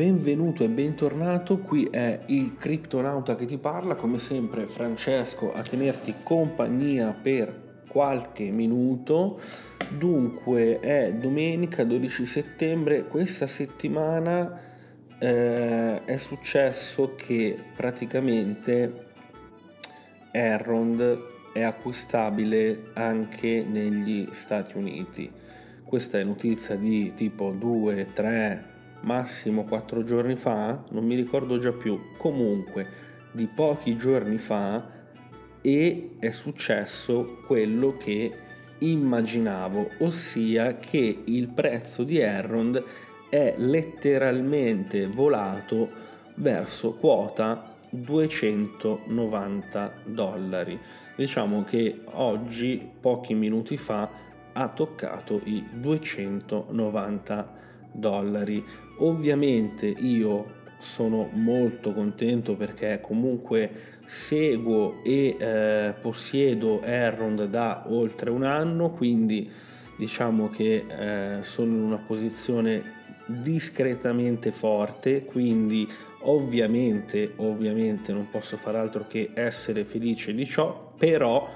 benvenuto e bentornato, qui è il criptonauta che ti parla, come sempre Francesco a tenerti compagnia per qualche minuto. Dunque è domenica 12 settembre, questa settimana eh, è successo che praticamente Errond è acquistabile anche negli Stati Uniti. Questa è notizia di tipo 2, 3, massimo 4 giorni fa, non mi ricordo già più, comunque di pochi giorni fa e è successo quello che immaginavo, ossia che il prezzo di Errond è letteralmente volato verso quota 290 dollari. Diciamo che oggi, pochi minuti fa, ha toccato i 290 dollari. Ovviamente io sono molto contento perché comunque seguo e eh, possiedo Errond da oltre un anno, quindi diciamo che eh, sono in una posizione discretamente forte, quindi ovviamente, ovviamente non posso fare altro che essere felice di ciò, però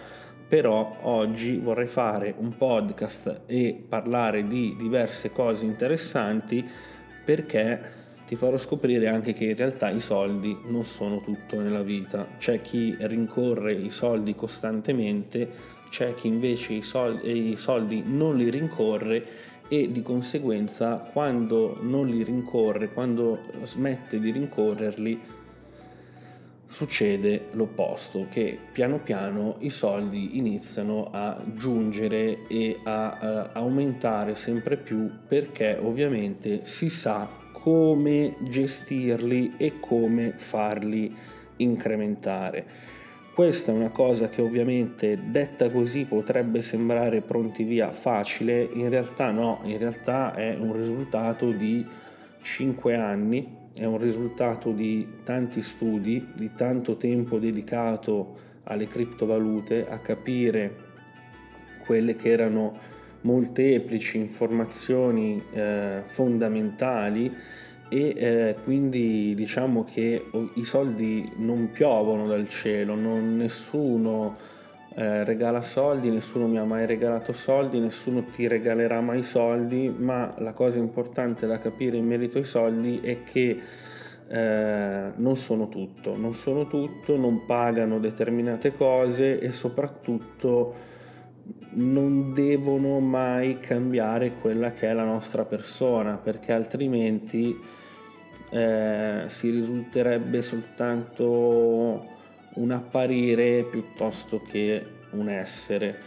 però oggi vorrei fare un podcast e parlare di diverse cose interessanti perché ti farò scoprire anche che in realtà i soldi non sono tutto nella vita. C'è chi rincorre i soldi costantemente, c'è chi invece i soldi, i soldi non li rincorre e di conseguenza quando non li rincorre, quando smette di rincorrerli, succede l'opposto, che piano piano i soldi iniziano a giungere e a, eh, aumentare sempre più perché ovviamente si sa come gestirli e come farli incrementare. Questa è una cosa che ovviamente detta così potrebbe sembrare pronti via facile, in realtà no, in realtà è un risultato di 5 anni è un risultato di tanti studi, di tanto tempo dedicato alle criptovalute, a capire quelle che erano molteplici informazioni eh, fondamentali e eh, quindi diciamo che i soldi non piovono dal cielo, non, nessuno eh, regala soldi, nessuno mi ha mai regalato soldi, nessuno ti regalerà mai soldi, ma la cosa importante da capire in merito ai soldi è che eh, non sono tutto, non sono tutto, non pagano determinate cose e soprattutto non devono mai cambiare quella che è la nostra persona, perché altrimenti eh, si risulterebbe soltanto un apparire piuttosto che un essere.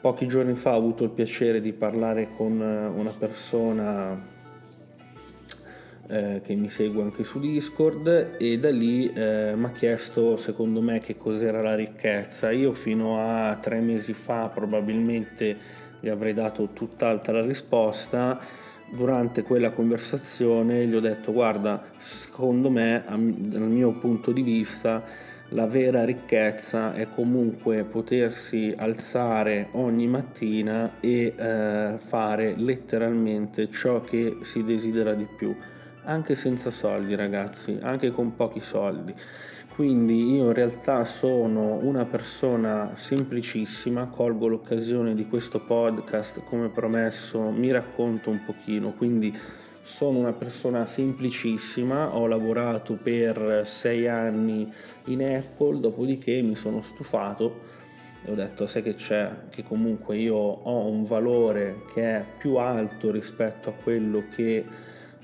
Pochi giorni fa ho avuto il piacere di parlare con una persona eh, che mi segue anche su Discord e da lì eh, mi ha chiesto secondo me che cos'era la ricchezza. Io fino a tre mesi fa probabilmente gli avrei dato tutt'altra risposta. Durante quella conversazione gli ho detto guarda, secondo me, dal mio punto di vista, la vera ricchezza è comunque potersi alzare ogni mattina e eh, fare letteralmente ciò che si desidera di più, anche senza soldi ragazzi, anche con pochi soldi. Quindi io in realtà sono una persona semplicissima, colgo l'occasione di questo podcast come promesso, mi racconto un pochino, quindi sono una persona semplicissima, ho lavorato per sei anni in Apple, dopodiché mi sono stufato e ho detto sai che c'è, che comunque io ho un valore che è più alto rispetto a quello che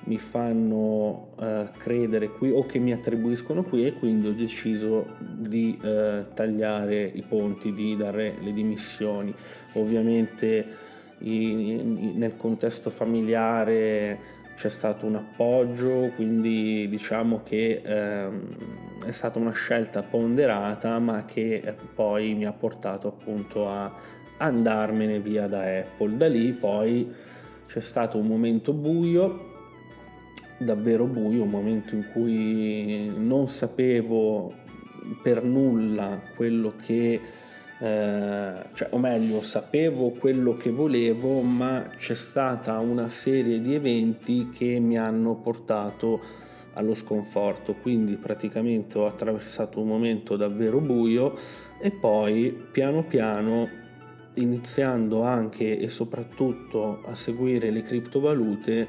mi fanno uh, credere qui o che mi attribuiscono qui e quindi ho deciso di uh, tagliare i ponti, di dare le dimissioni. Ovviamente nel contesto familiare c'è stato un appoggio, quindi diciamo che ehm, è stata una scelta ponderata, ma che eh, poi mi ha portato appunto a andarmene via da Apple. Da lì poi c'è stato un momento buio, davvero buio, un momento in cui non sapevo per nulla quello che eh, cioè, o meglio, sapevo quello che volevo, ma c'è stata una serie di eventi che mi hanno portato allo sconforto, quindi praticamente ho attraversato un momento davvero buio e poi piano piano iniziando anche e soprattutto a seguire le criptovalute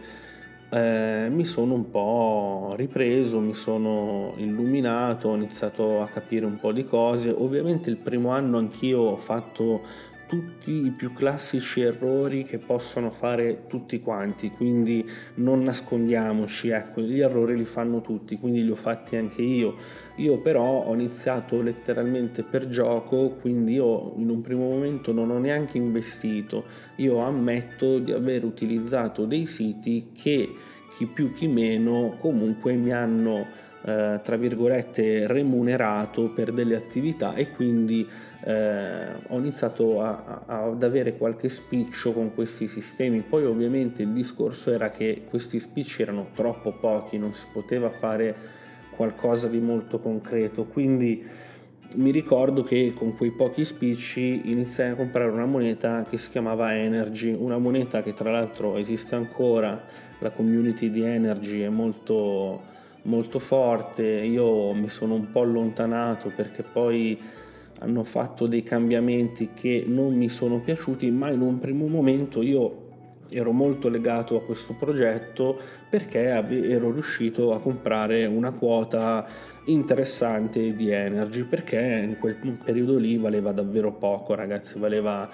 eh, mi sono un po' ripreso, mi sono illuminato, ho iniziato a capire un po' di cose. Ovviamente il primo anno anch'io ho fatto tutti i più classici errori che possono fare tutti quanti, quindi non nascondiamoci, ecco, gli errori li fanno tutti, quindi li ho fatti anche io. Io però ho iniziato letteralmente per gioco, quindi io in un primo momento non ho neanche investito. Io ammetto di aver utilizzato dei siti che chi più chi meno comunque mi hanno eh, tra virgolette remunerato per delle attività e quindi eh, ho iniziato a, a, ad avere qualche spiccio con questi sistemi. Poi ovviamente il discorso era che questi spicci erano troppo pochi non si poteva fare qualcosa di molto concreto. Quindi mi ricordo che con quei pochi spicci iniziai a comprare una moneta che si chiamava Energy, una moneta che tra l'altro esiste ancora, la community di Energy è molto molto forte, io mi sono un po' allontanato perché poi hanno fatto dei cambiamenti che non mi sono piaciuti, ma in un primo momento io ero molto legato a questo progetto perché ero riuscito a comprare una quota interessante di Energy perché in quel periodo lì valeva davvero poco ragazzi valeva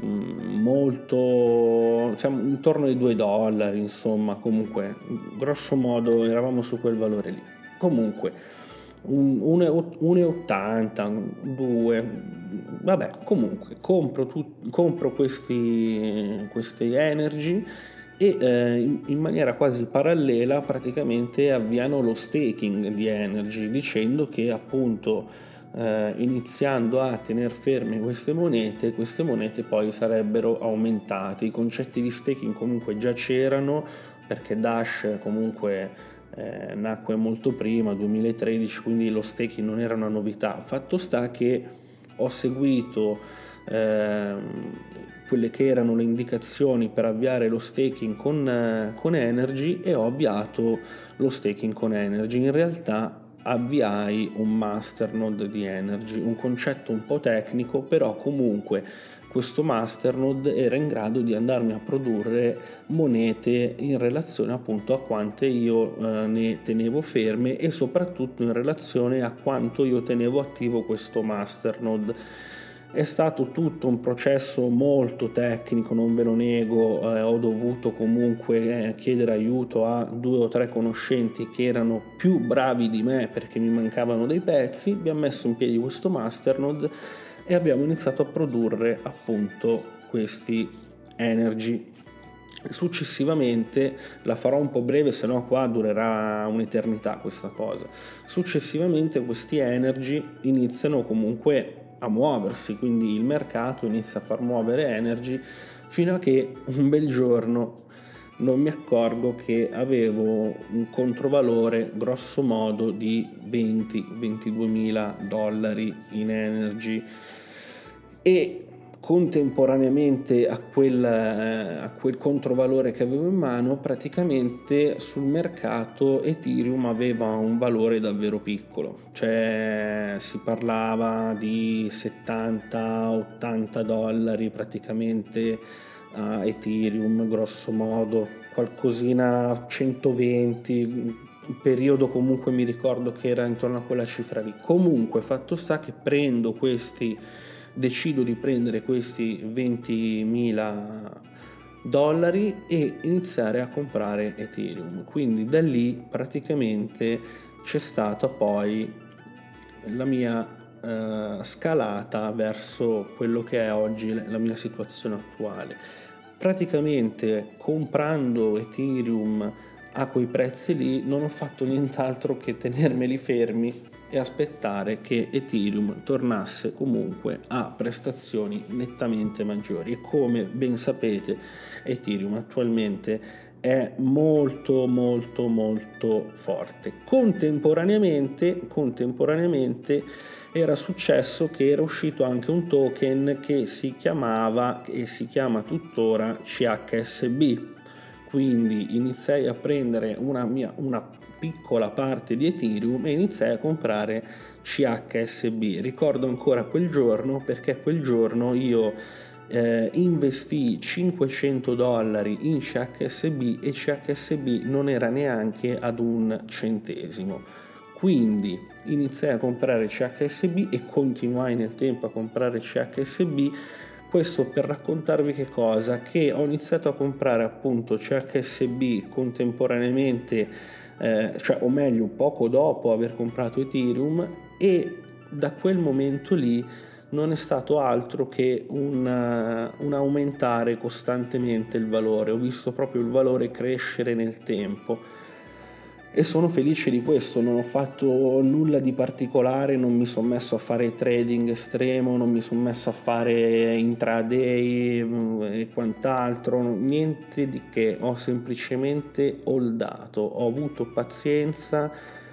molto diciamo, intorno ai 2 dollari insomma comunque grosso modo eravamo su quel valore lì. Comunque 1,80 2 vabbè comunque compro, tu, compro questi, questi energy e eh, in maniera quasi parallela praticamente avviano lo staking di energy dicendo che appunto eh, iniziando a tenere ferme queste monete, queste monete poi sarebbero aumentate. I concetti di staking comunque già c'erano perché Dash comunque eh, nacque molto prima, 2013, quindi lo staking non era una novità. Fatto sta che ho seguito eh, quelle che erano le indicazioni per avviare lo staking con, eh, con Energy e ho avviato lo staking con Energy. In realtà avviai un masternode di energy, un concetto un po' tecnico, però comunque questo masternode era in grado di andarmi a produrre monete in relazione appunto a quante io eh, ne tenevo ferme e soprattutto in relazione a quanto io tenevo attivo questo masternode è stato tutto un processo molto tecnico, non ve lo nego, eh, ho dovuto comunque eh, chiedere aiuto a due o tre conoscenti che erano più bravi di me perché mi mancavano dei pezzi, abbiamo messo in piedi questo masternode e abbiamo iniziato a produrre appunto questi energy Successivamente la farò un po' breve, se no qua durerà un'eternità questa cosa. Successivamente questi energy iniziano comunque a muoversi, quindi il mercato inizia a far muovere Energy fino a che un bel giorno non mi accorgo che avevo un controvalore grosso modo di 20-22 mila dollari in Energy. E contemporaneamente a quel, eh, a quel, controvalore che avevo in mano, praticamente sul mercato Ethereum aveva un valore davvero piccolo, cioè si parlava di 70-80 dollari praticamente a Ethereum, grosso modo, qualcosina 120, un periodo comunque mi ricordo che era intorno a quella cifra lì. Comunque fatto sta che prendo questi decido di prendere questi 20.000 dollari e iniziare a comprare Ethereum. Quindi da lì praticamente c'è stata poi la mia uh, scalata verso quello che è oggi la mia situazione attuale. Praticamente comprando Ethereum a quei prezzi lì non ho fatto nient'altro che tenermeli fermi e aspettare che Ethereum tornasse comunque a prestazioni nettamente maggiori e come ben sapete Ethereum attualmente è molto molto molto forte. Contemporaneamente, contemporaneamente era successo che era uscito anche un token che si chiamava e si chiama tuttora CHSB. Quindi iniziai a prendere una, mia, una piccola parte di Ethereum e iniziai a comprare CHSB. Ricordo ancora quel giorno perché quel giorno io eh, investì 500 dollari in CHSB e CHSB non era neanche ad un centesimo. Quindi iniziai a comprare CHSB e continuai nel tempo a comprare CHSB. Questo per raccontarvi che cosa? Che ho iniziato a comprare appunto CHSB contemporaneamente, eh, cioè o meglio poco dopo aver comprato Ethereum e da quel momento lì non è stato altro che un, un, aumentare costantemente il valore, ho visto proprio il valore crescere nel tempo e sono felice di questo, non ho fatto nulla di particolare, non mi sono messo a fare trading estremo, non mi sono messo a fare intraday mm, e quant'altro, niente di che, ho semplicemente holdato, ho avuto pazienza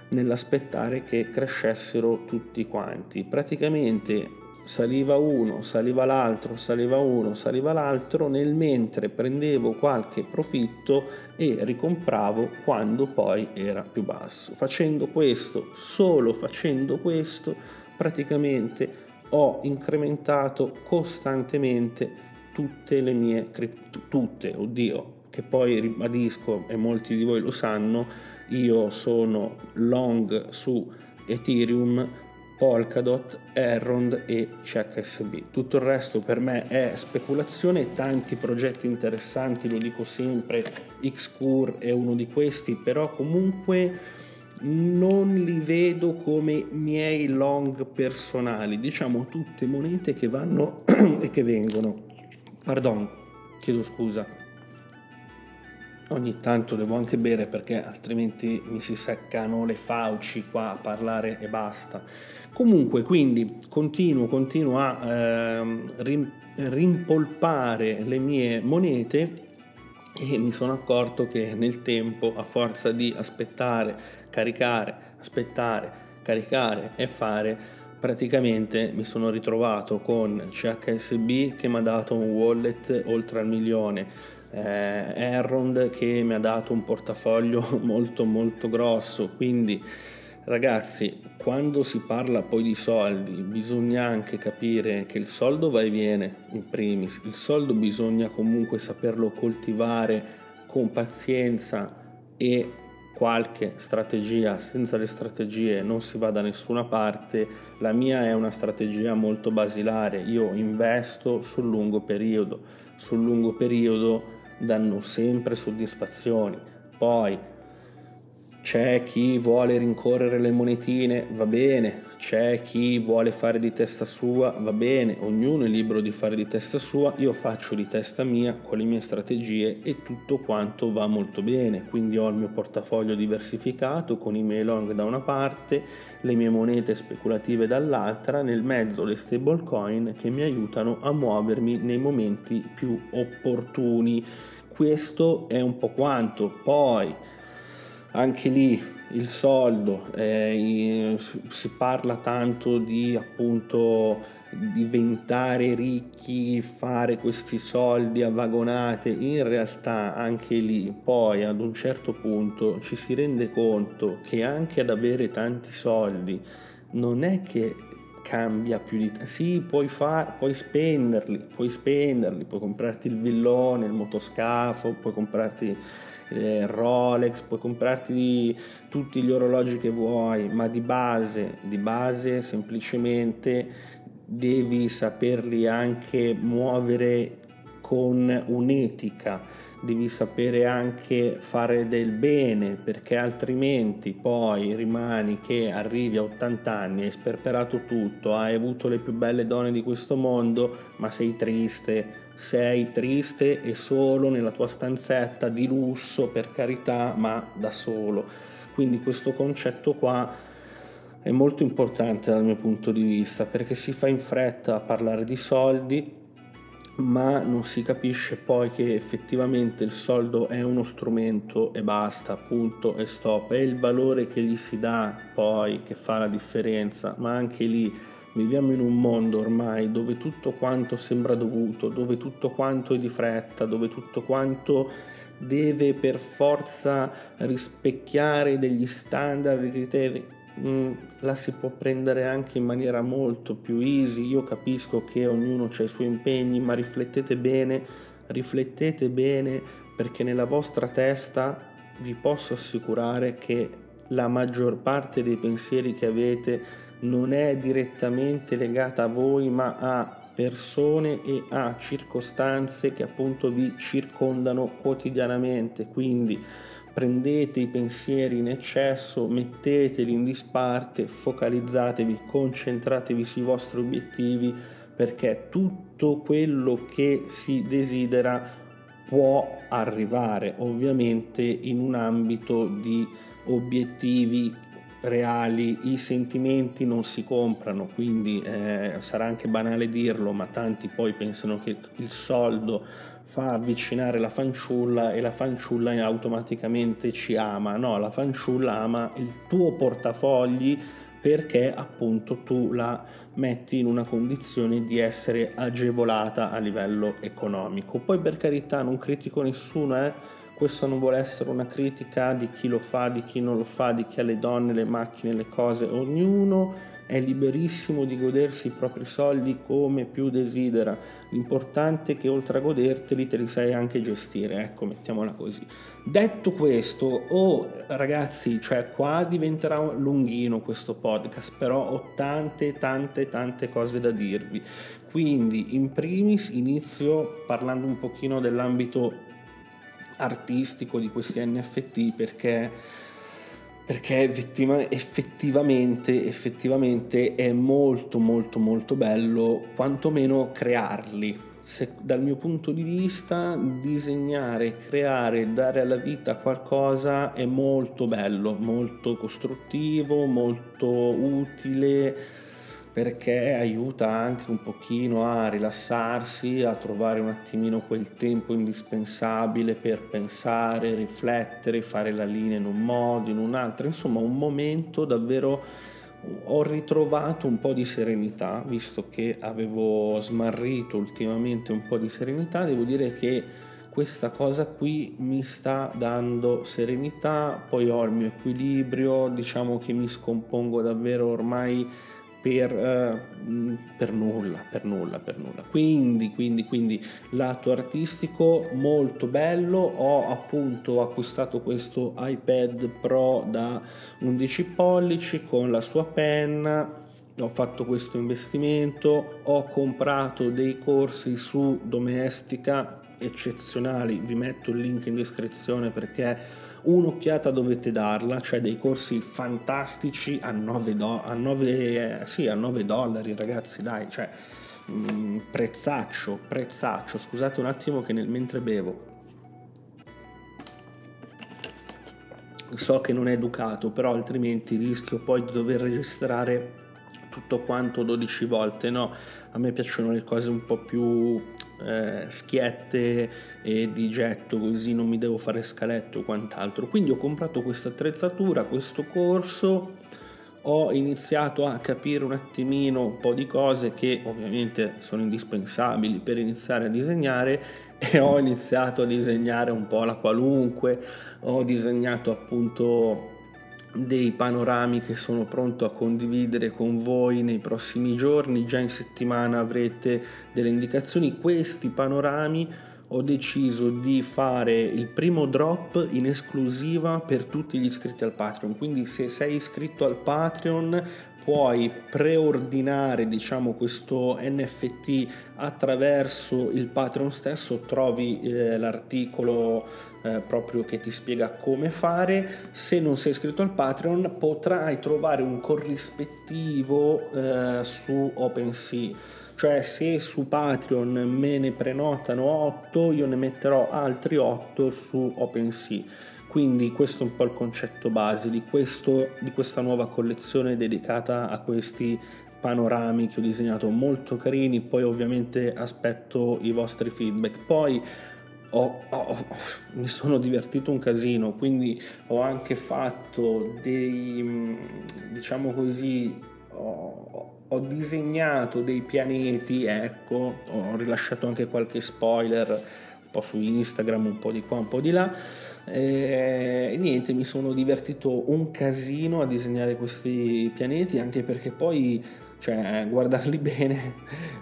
nell'aspettare che crescessero tutti quanti. Praticamente saliva uno, saliva l'altro, saliva uno, saliva l'altro, nel mentre prendevo qualche profitto e ricompravo quando poi era più basso. Facendo questo, solo facendo questo, praticamente ho incrementato costantemente tutte le mie cripto, tutte, oddio, che poi ribadisco e molti di voi lo sanno, io sono long su Ethereum Polkadot, Errond e CHSB. Tutto il resto per me è speculazione, tanti progetti interessanti, lo dico sempre, Xcur è uno di questi, però comunque non li vedo come miei long personali, diciamo tutte monete che vanno e che vengono. Pardon, chiedo scusa ogni tanto devo anche bere perché altrimenti mi si seccano le fauci qua a parlare e basta. Comunque, quindi continuo, continuo a eh, rimpolpare le mie monete e mi sono accorto che nel tempo, a forza di aspettare, caricare, aspettare, caricare e fare, praticamente mi sono ritrovato con CHSB che mi ha dato un wallet oltre al milione eh, Errond che mi ha dato un portafoglio molto molto grosso. Quindi ragazzi quando si parla poi di soldi bisogna anche capire che il soldo va e viene in primis. Il soldo bisogna comunque saperlo coltivare con pazienza e qualche strategia senza le strategie non si va da nessuna parte. La mia è una strategia molto basilare. Io investo sul lungo periodo. Sul lungo periodo danno sempre soddisfazioni. Poi c'è chi vuole rincorrere le monetine, va bene, c'è chi vuole fare di testa sua, va bene, ognuno è libero di fare di testa sua, io faccio di testa mia con le mie strategie e tutto quanto va molto bene, quindi ho il mio portafoglio diversificato con i miei long da una parte, le mie monete speculative dall'altra, nel mezzo le stablecoin che mi aiutano a muovermi nei momenti più opportuni. Questo è un po' quanto, poi anche lì il soldo, eh, si parla tanto di appunto diventare ricchi, fare questi soldi a vagonate, in realtà anche lì poi ad un certo punto ci si rende conto che anche ad avere tanti soldi non è che cambia più di te. Sì, puoi, far, puoi spenderli, puoi spenderli, puoi comprarti il villone, il motoscafo, puoi comprarti eh, Rolex, puoi comprarti tutti gli orologi che vuoi, ma di base, di base semplicemente devi saperli anche muovere con un'etica, devi sapere anche fare del bene perché altrimenti poi rimani che arrivi a 80 anni, hai sperperato tutto, hai avuto le più belle donne di questo mondo, ma sei triste, sei triste e solo nella tua stanzetta di lusso, per carità, ma da solo. Quindi questo concetto qua è molto importante dal mio punto di vista perché si fa in fretta a parlare di soldi ma non si capisce poi che effettivamente il soldo è uno strumento e basta, punto e stop. È il valore che gli si dà poi che fa la differenza, ma anche lì viviamo in un mondo ormai dove tutto quanto sembra dovuto, dove tutto quanto è di fretta, dove tutto quanto deve per forza rispecchiare degli standard, dei criteri Mm, la si può prendere anche in maniera molto più easy. Io capisco che ognuno ha i suoi impegni, ma riflettete bene, riflettete bene perché nella vostra testa vi posso assicurare che la maggior parte dei pensieri che avete non è direttamente legata a voi, ma a persone e a circostanze che appunto vi circondano quotidianamente. Quindi prendete i pensieri in eccesso, metteteli in disparte, focalizzatevi, concentratevi sui vostri obiettivi perché tutto quello che si desidera può arrivare ovviamente in un ambito di obiettivi reali, i sentimenti non si comprano, quindi eh, sarà anche banale dirlo, ma tanti poi pensano che il soldo fa avvicinare la fanciulla e la fanciulla automaticamente ci ama. No, la fanciulla ama il tuo portafogli perché appunto tu la metti in una condizione di essere agevolata a livello economico. Poi per carità non critico nessuno, eh? Questo non vuole essere una critica di chi lo fa, di chi non lo fa, di chi ha le donne, le macchine, le cose, ognuno è liberissimo di godersi i propri soldi come più desidera. L'importante è che oltre a goderteli te li sai anche gestire, ecco, mettiamola così. Detto questo, oh ragazzi, cioè qua diventerà lunghino questo podcast, però ho tante tante tante cose da dirvi. Quindi, in primis inizio parlando un pochino dell'ambito artistico di questi NFT perché perché effettivamente, effettivamente è molto molto molto bello quantomeno crearli. Se, dal mio punto di vista disegnare, creare, dare alla vita qualcosa è molto bello, molto costruttivo, molto utile perché aiuta anche un pochino a rilassarsi, a trovare un attimino quel tempo indispensabile per pensare, riflettere, fare la linea in un modo, in un altro, insomma un momento davvero ho ritrovato un po' di serenità, visto che avevo smarrito ultimamente un po' di serenità, devo dire che questa cosa qui mi sta dando serenità, poi ho il mio equilibrio, diciamo che mi scompongo davvero ormai per, uh, per, nulla, per nulla, per nulla. Quindi, quindi, quindi, lato artistico molto bello. Ho appunto acquistato questo iPad Pro da 11 pollici con la sua penna. Ho fatto questo investimento, ho comprato dei corsi su domestica eccezionali, vi metto il link in descrizione perché un'occhiata dovete darla, cioè dei corsi fantastici a 9, do- a 9, eh, sì, a 9 dollari ragazzi, dai, cioè mh, mm, prezzaccio, prezzaccio, scusate un attimo che nel, mentre bevo. So che non è educato, però altrimenti rischio poi di dover registrare tutto quanto 12 volte, no? A me piacciono le cose un po' più eh, schiette e di getto, così non mi devo fare scaletto o quant'altro. Quindi ho comprato questa attrezzatura, questo corso, ho iniziato a capire un attimino un po' di cose che ovviamente sono indispensabili per iniziare a disegnare e ho iniziato a disegnare un po' la qualunque, ho disegnato appunto dei panorami che sono pronto a condividere con voi nei prossimi giorni, già in settimana avrete delle indicazioni. Questi panorami ho deciso di fare il primo drop in esclusiva per tutti gli iscritti al Patreon. Quindi se sei iscritto al Patreon puoi preordinare diciamo questo NFT attraverso il Patreon stesso trovi eh, l'articolo eh, proprio che ti spiega come fare. Se non sei iscritto al Patreon potrai trovare un corrispettivo eh, su OpenSea. Cioè se su Patreon me ne prenotano 8 io ne metterò altri 8 su OpenSea quindi questo è un po' il concetto base di, questo, di questa nuova collezione dedicata a questi panorami che ho disegnato molto carini, poi ovviamente aspetto i vostri feedback. Poi ho, ho, mi sono divertito un casino, quindi ho anche fatto dei, diciamo così, ho, ho disegnato dei pianeti, ecco, ho rilasciato anche qualche spoiler po' su Instagram, un po' di qua, un po' di là. E niente, mi sono divertito un casino a disegnare questi pianeti, anche perché poi cioè guardarli bene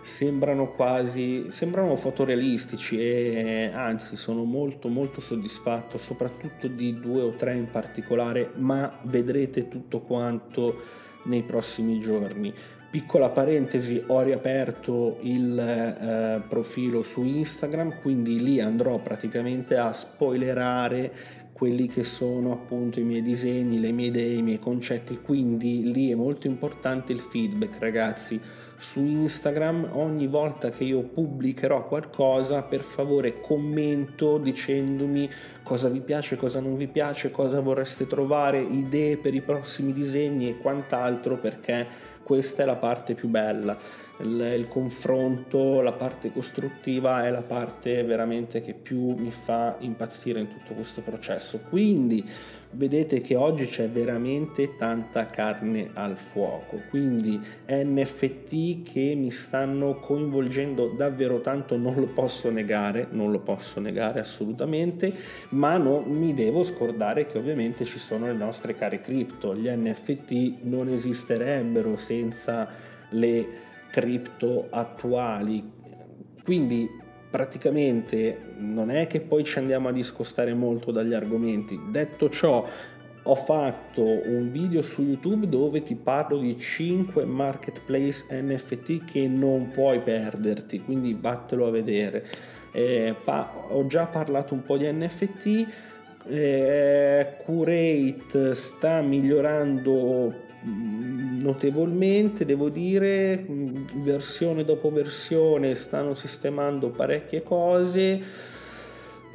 sembrano quasi sembrano fotorealistici e anzi sono molto molto soddisfatto soprattutto di due o tre in particolare ma vedrete tutto quanto nei prossimi giorni piccola parentesi ho riaperto il eh, profilo su Instagram quindi lì andrò praticamente a spoilerare quelli che sono appunto i miei disegni, le mie idee, i miei concetti, quindi lì è molto importante il feedback ragazzi. Su Instagram ogni volta che io pubblicherò qualcosa, per favore commento dicendomi cosa vi piace, cosa non vi piace, cosa vorreste trovare, idee per i prossimi disegni e quant'altro perché questa è la parte più bella il, il, confronto, la parte costruttiva è la parte veramente che più mi fa impazzire in tutto questo processo. Quindi vedete che oggi c'è veramente tanta carne al fuoco, quindi NFT che mi stanno coinvolgendo davvero tanto, non lo posso negare, non lo posso negare assolutamente, ma non mi devo scordare che ovviamente ci sono le nostre care cripto, gli NFT non esisterebbero senza le cripto attuali. Quindi praticamente non è che poi ci andiamo a discostare molto dagli argomenti. Detto ciò, ho fatto un video su YouTube dove ti parlo di 5 marketplace NFT che non puoi perderti, quindi vattelo a vedere. Eh, pa- ho già parlato un po' di NFT. Eh, Curate sta migliorando notevolmente, devo dire, versione dopo versione stanno sistemando parecchie cose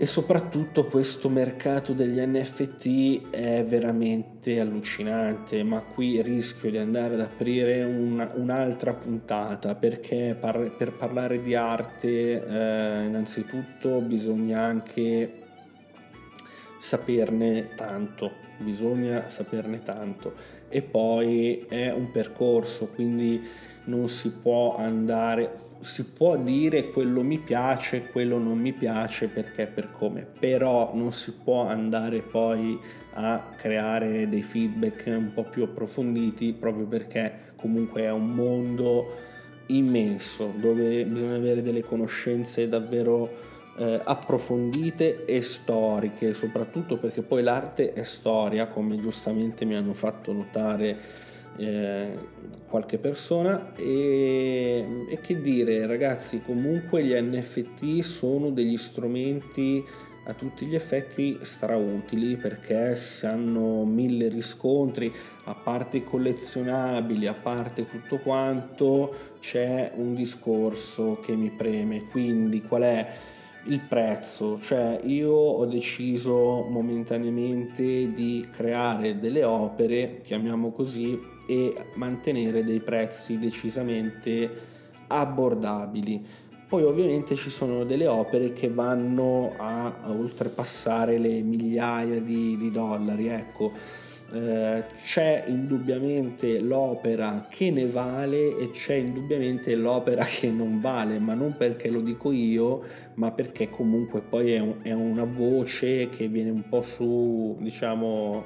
e soprattutto questo mercato degli NFT è veramente allucinante, ma qui rischio di andare ad aprire una, un'altra puntata perché par- per parlare di arte eh, innanzitutto bisogna anche saperne tanto, bisogna saperne tanto. E poi è un percorso, quindi non si può andare, si può dire quello mi piace, quello non mi piace perché per come, però non si può andare poi a creare dei feedback un po' più approfonditi proprio perché comunque è un mondo immenso dove bisogna avere delle conoscenze davvero eh, approfondite e storiche, soprattutto perché poi l'arte è storia, come giustamente mi hanno fatto notare eh, qualche persona. E, e che dire, ragazzi, comunque gli NFT sono degli strumenti a tutti gli effetti strautili perché si hanno mille riscontri, a parte collezionabili, a parte tutto quanto, c'è un discorso che mi preme. Quindi qual è? Il prezzo, cioè io ho deciso momentaneamente di creare delle opere, chiamiamo così, e mantenere dei prezzi decisamente abbordabili. Poi ovviamente ci sono delle opere che vanno a, a oltrepassare le migliaia di, di dollari, ecco eh, c'è indubbiamente l'opera che ne vale e c'è indubbiamente l'opera che non vale, ma non perché lo dico io, ma perché comunque poi è, un, è una voce che viene un po' su, diciamo,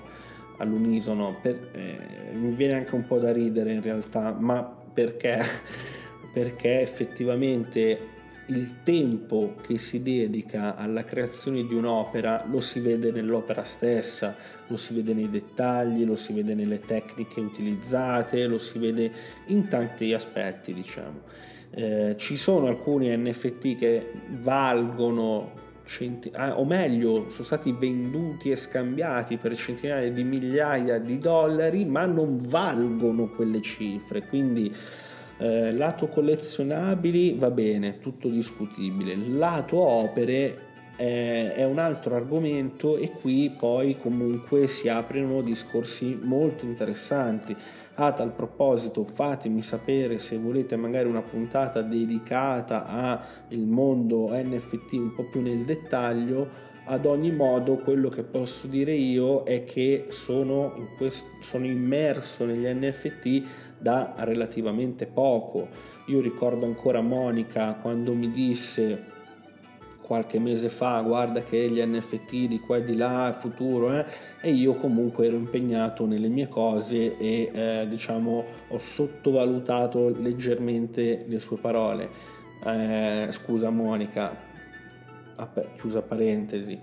all'unisono. Per, eh, mi viene anche un po' da ridere in realtà, ma perché? perché effettivamente il tempo che si dedica alla creazione di un'opera lo si vede nell'opera stessa, lo si vede nei dettagli, lo si vede nelle tecniche utilizzate, lo si vede in tanti aspetti, diciamo. Eh, ci sono alcuni NFT che valgono centinaia, o meglio, sono stati venduti e scambiati per centinaia di migliaia di dollari, ma non valgono quelle cifre, quindi eh, lato collezionabili va bene, tutto discutibile. Lato opere eh, è un altro argomento e qui poi comunque si aprono discorsi molto interessanti. A tal proposito fatemi sapere se volete magari una puntata dedicata al mondo NFT un po' più nel dettaglio. Ad ogni modo quello che posso dire io è che sono, in questo, sono immerso negli NFT da relativamente poco. Io ricordo ancora Monica quando mi disse qualche mese fa, guarda che gli NFT di qua e di là, futuro, eh? e io comunque ero impegnato nelle mie cose e eh, diciamo ho sottovalutato leggermente le sue parole. Eh, scusa Monica, chiusa parentesi.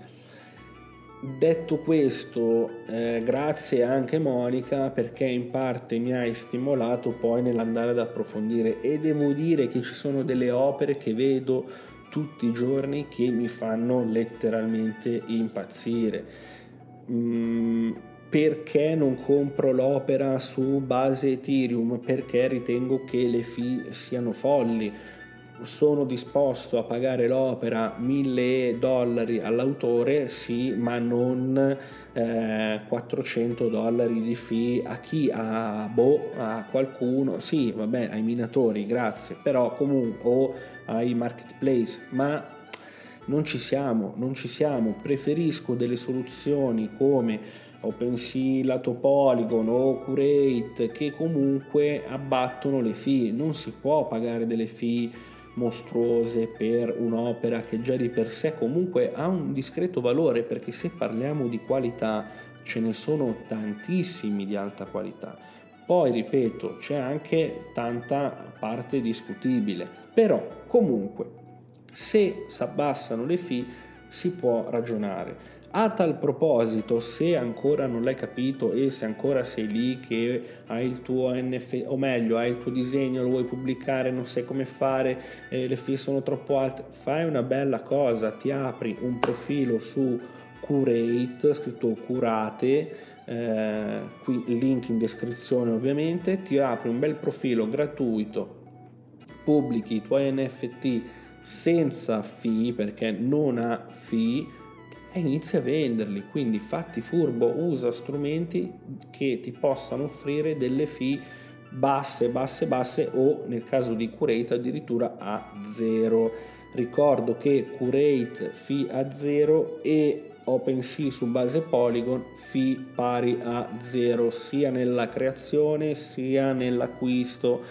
Detto questo, eh, grazie anche Monica perché in parte mi hai stimolato poi nell'andare ad approfondire e devo dire che ci sono delle opere che vedo tutti i giorni che mi fanno letteralmente impazzire. Mm, perché non compro l'opera su base Ethereum? Perché ritengo che le fee siano folli sono disposto a pagare l'opera 1000 dollari all'autore, sì, ma non eh, 400 dollari di fee a chi? A, boh, a qualcuno, sì, vabbè, ai minatori, grazie, però comunque, o ai marketplace, ma non ci siamo, non ci siamo, preferisco delle soluzioni come OpenSea, lato Polygon o Curate che comunque abbattono le fee, non si può pagare delle fee mostruose per un'opera che già di per sé comunque ha un discreto valore perché se parliamo di qualità ce ne sono tantissimi di alta qualità. Poi ripeto, c'è anche tanta parte discutibile, però comunque se si abbassano le fee si può ragionare. A tal proposito, se ancora non l'hai capito e se ancora sei lì che hai il tuo NFT, o meglio, hai il tuo disegno, lo vuoi pubblicare, non sai come fare, eh, le fee sono troppo alte, fai una bella cosa, ti apri un profilo su Curate, scritto curate, eh, qui link in descrizione ovviamente, ti apri un bel profilo gratuito, pubblichi i tuoi NFT senza fee perché non ha fee e inizi a venderli. Quindi fatti furbo, usa strumenti che ti possano offrire delle fee basse, basse, basse o nel caso di Curate addirittura a zero. Ricordo che Curate fee a zero e OpenSea su base Polygon fee pari a zero sia nella creazione sia nell'acquisto.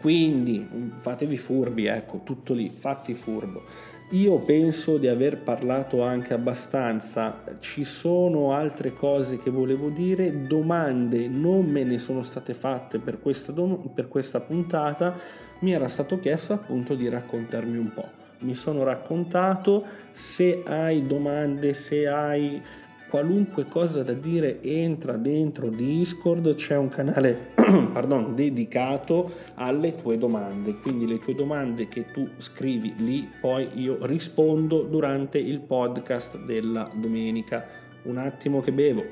Quindi fatevi furbi, ecco, tutto lì, fatti furbo. Io penso di aver parlato anche abbastanza, ci sono altre cose che volevo dire, domande non me ne sono state fatte per questa, dom- per questa puntata, mi era stato chiesto appunto di raccontarmi un po'. Mi sono raccontato, se hai domande, se hai qualunque cosa da dire entra dentro Discord, c'è un canale pardon, dedicato alle tue domande, quindi le tue domande che tu scrivi lì, poi io rispondo durante il podcast della domenica. Un attimo che bevo.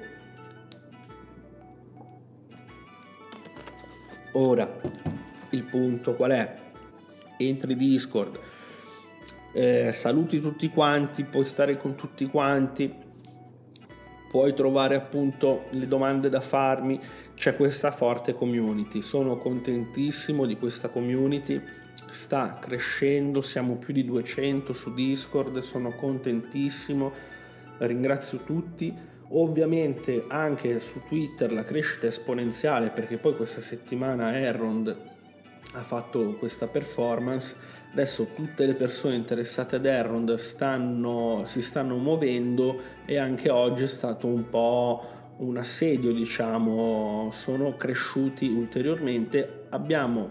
Ora, il punto qual è? Entri Discord, eh, saluti tutti quanti, puoi stare con tutti quanti, puoi trovare appunto le domande da farmi, c'è questa forte community, sono contentissimo di questa community, sta crescendo, siamo più di 200 su Discord, sono contentissimo, ringrazio tutti. Ovviamente anche su Twitter la crescita è esponenziale perché poi questa settimana Errond ha fatto questa performance Adesso tutte le persone interessate ad Errond stanno, si stanno muovendo e anche oggi è stato un po' un assedio, diciamo, sono cresciuti ulteriormente. Abbiamo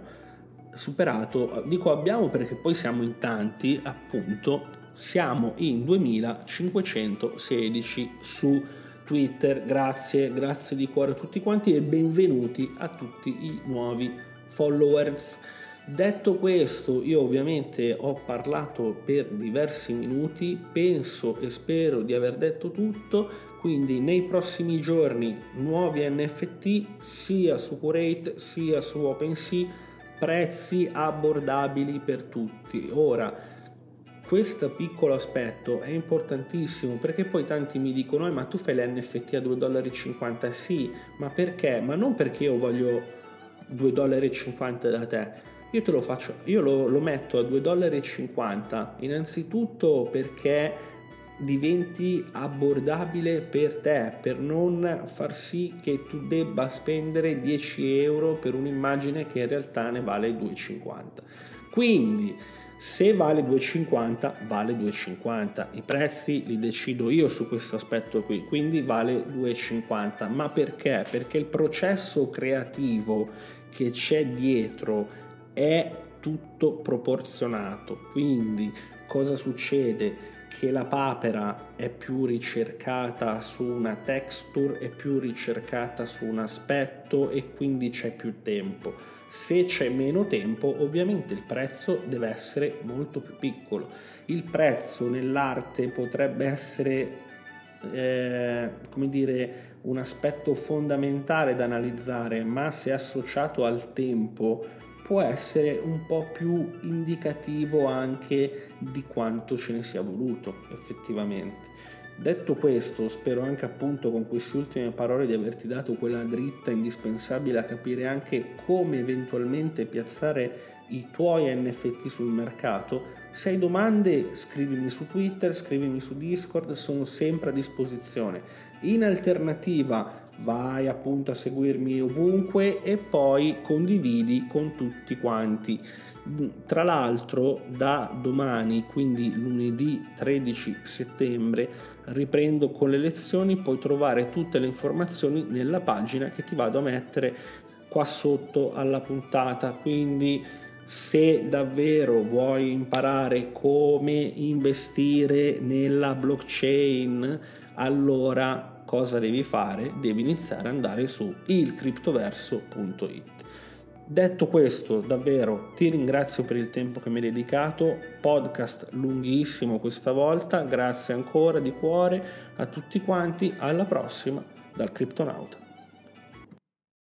superato, dico abbiamo perché poi siamo in tanti, appunto, siamo in 2516 su Twitter. Grazie, grazie di cuore a tutti quanti e benvenuti a tutti i nuovi followers. Detto questo, io ovviamente ho parlato per diversi minuti, penso e spero di aver detto tutto, quindi nei prossimi giorni nuovi NFT sia su Curate sia su OpenSea, prezzi abbordabili per tutti. Ora, questo piccolo aspetto è importantissimo perché poi tanti mi dicono eh, ma tu fai l'NFT a 2,50 dollari sì ma perché? ma non perché io voglio 2,50 dollari da te io te lo faccio io lo, lo metto a 2,50 dollari innanzitutto perché diventi abbordabile per te, per non far sì che tu debba spendere 10 euro per un'immagine che in realtà ne vale 2,50. Quindi se vale 2,50 vale 2,50 i prezzi li decido io su questo aspetto qui quindi vale 2,50 ma perché? Perché il processo creativo che c'è dietro è tutto proporzionato quindi cosa succede che la papera è più ricercata su una texture, è più ricercata su un aspetto e quindi c'è più tempo. Se c'è meno tempo, ovviamente il prezzo deve essere molto più piccolo. Il prezzo nell'arte potrebbe essere, eh, come dire, un aspetto fondamentale da analizzare, ma se associato al tempo può essere un po' più indicativo anche di quanto ce ne sia voluto effettivamente. Detto questo, spero anche appunto con queste ultime parole di averti dato quella dritta indispensabile a capire anche come eventualmente piazzare i tuoi NFT sul mercato. Se hai domande scrivimi su Twitter, scrivimi su Discord, sono sempre a disposizione. In alternativa vai appunto a seguirmi ovunque e poi condividi con tutti quanti. Tra l'altro da domani, quindi lunedì 13 settembre, riprendo con le lezioni, puoi trovare tutte le informazioni nella pagina che ti vado a mettere qua sotto alla puntata, quindi se davvero vuoi imparare come investire nella blockchain, allora cosa devi fare? Devi iniziare ad andare su ilcriptoverso.it. Detto questo, davvero ti ringrazio per il tempo che mi hai dedicato, podcast lunghissimo questa volta, grazie ancora di cuore a tutti quanti, alla prossima dal Cryptonauta.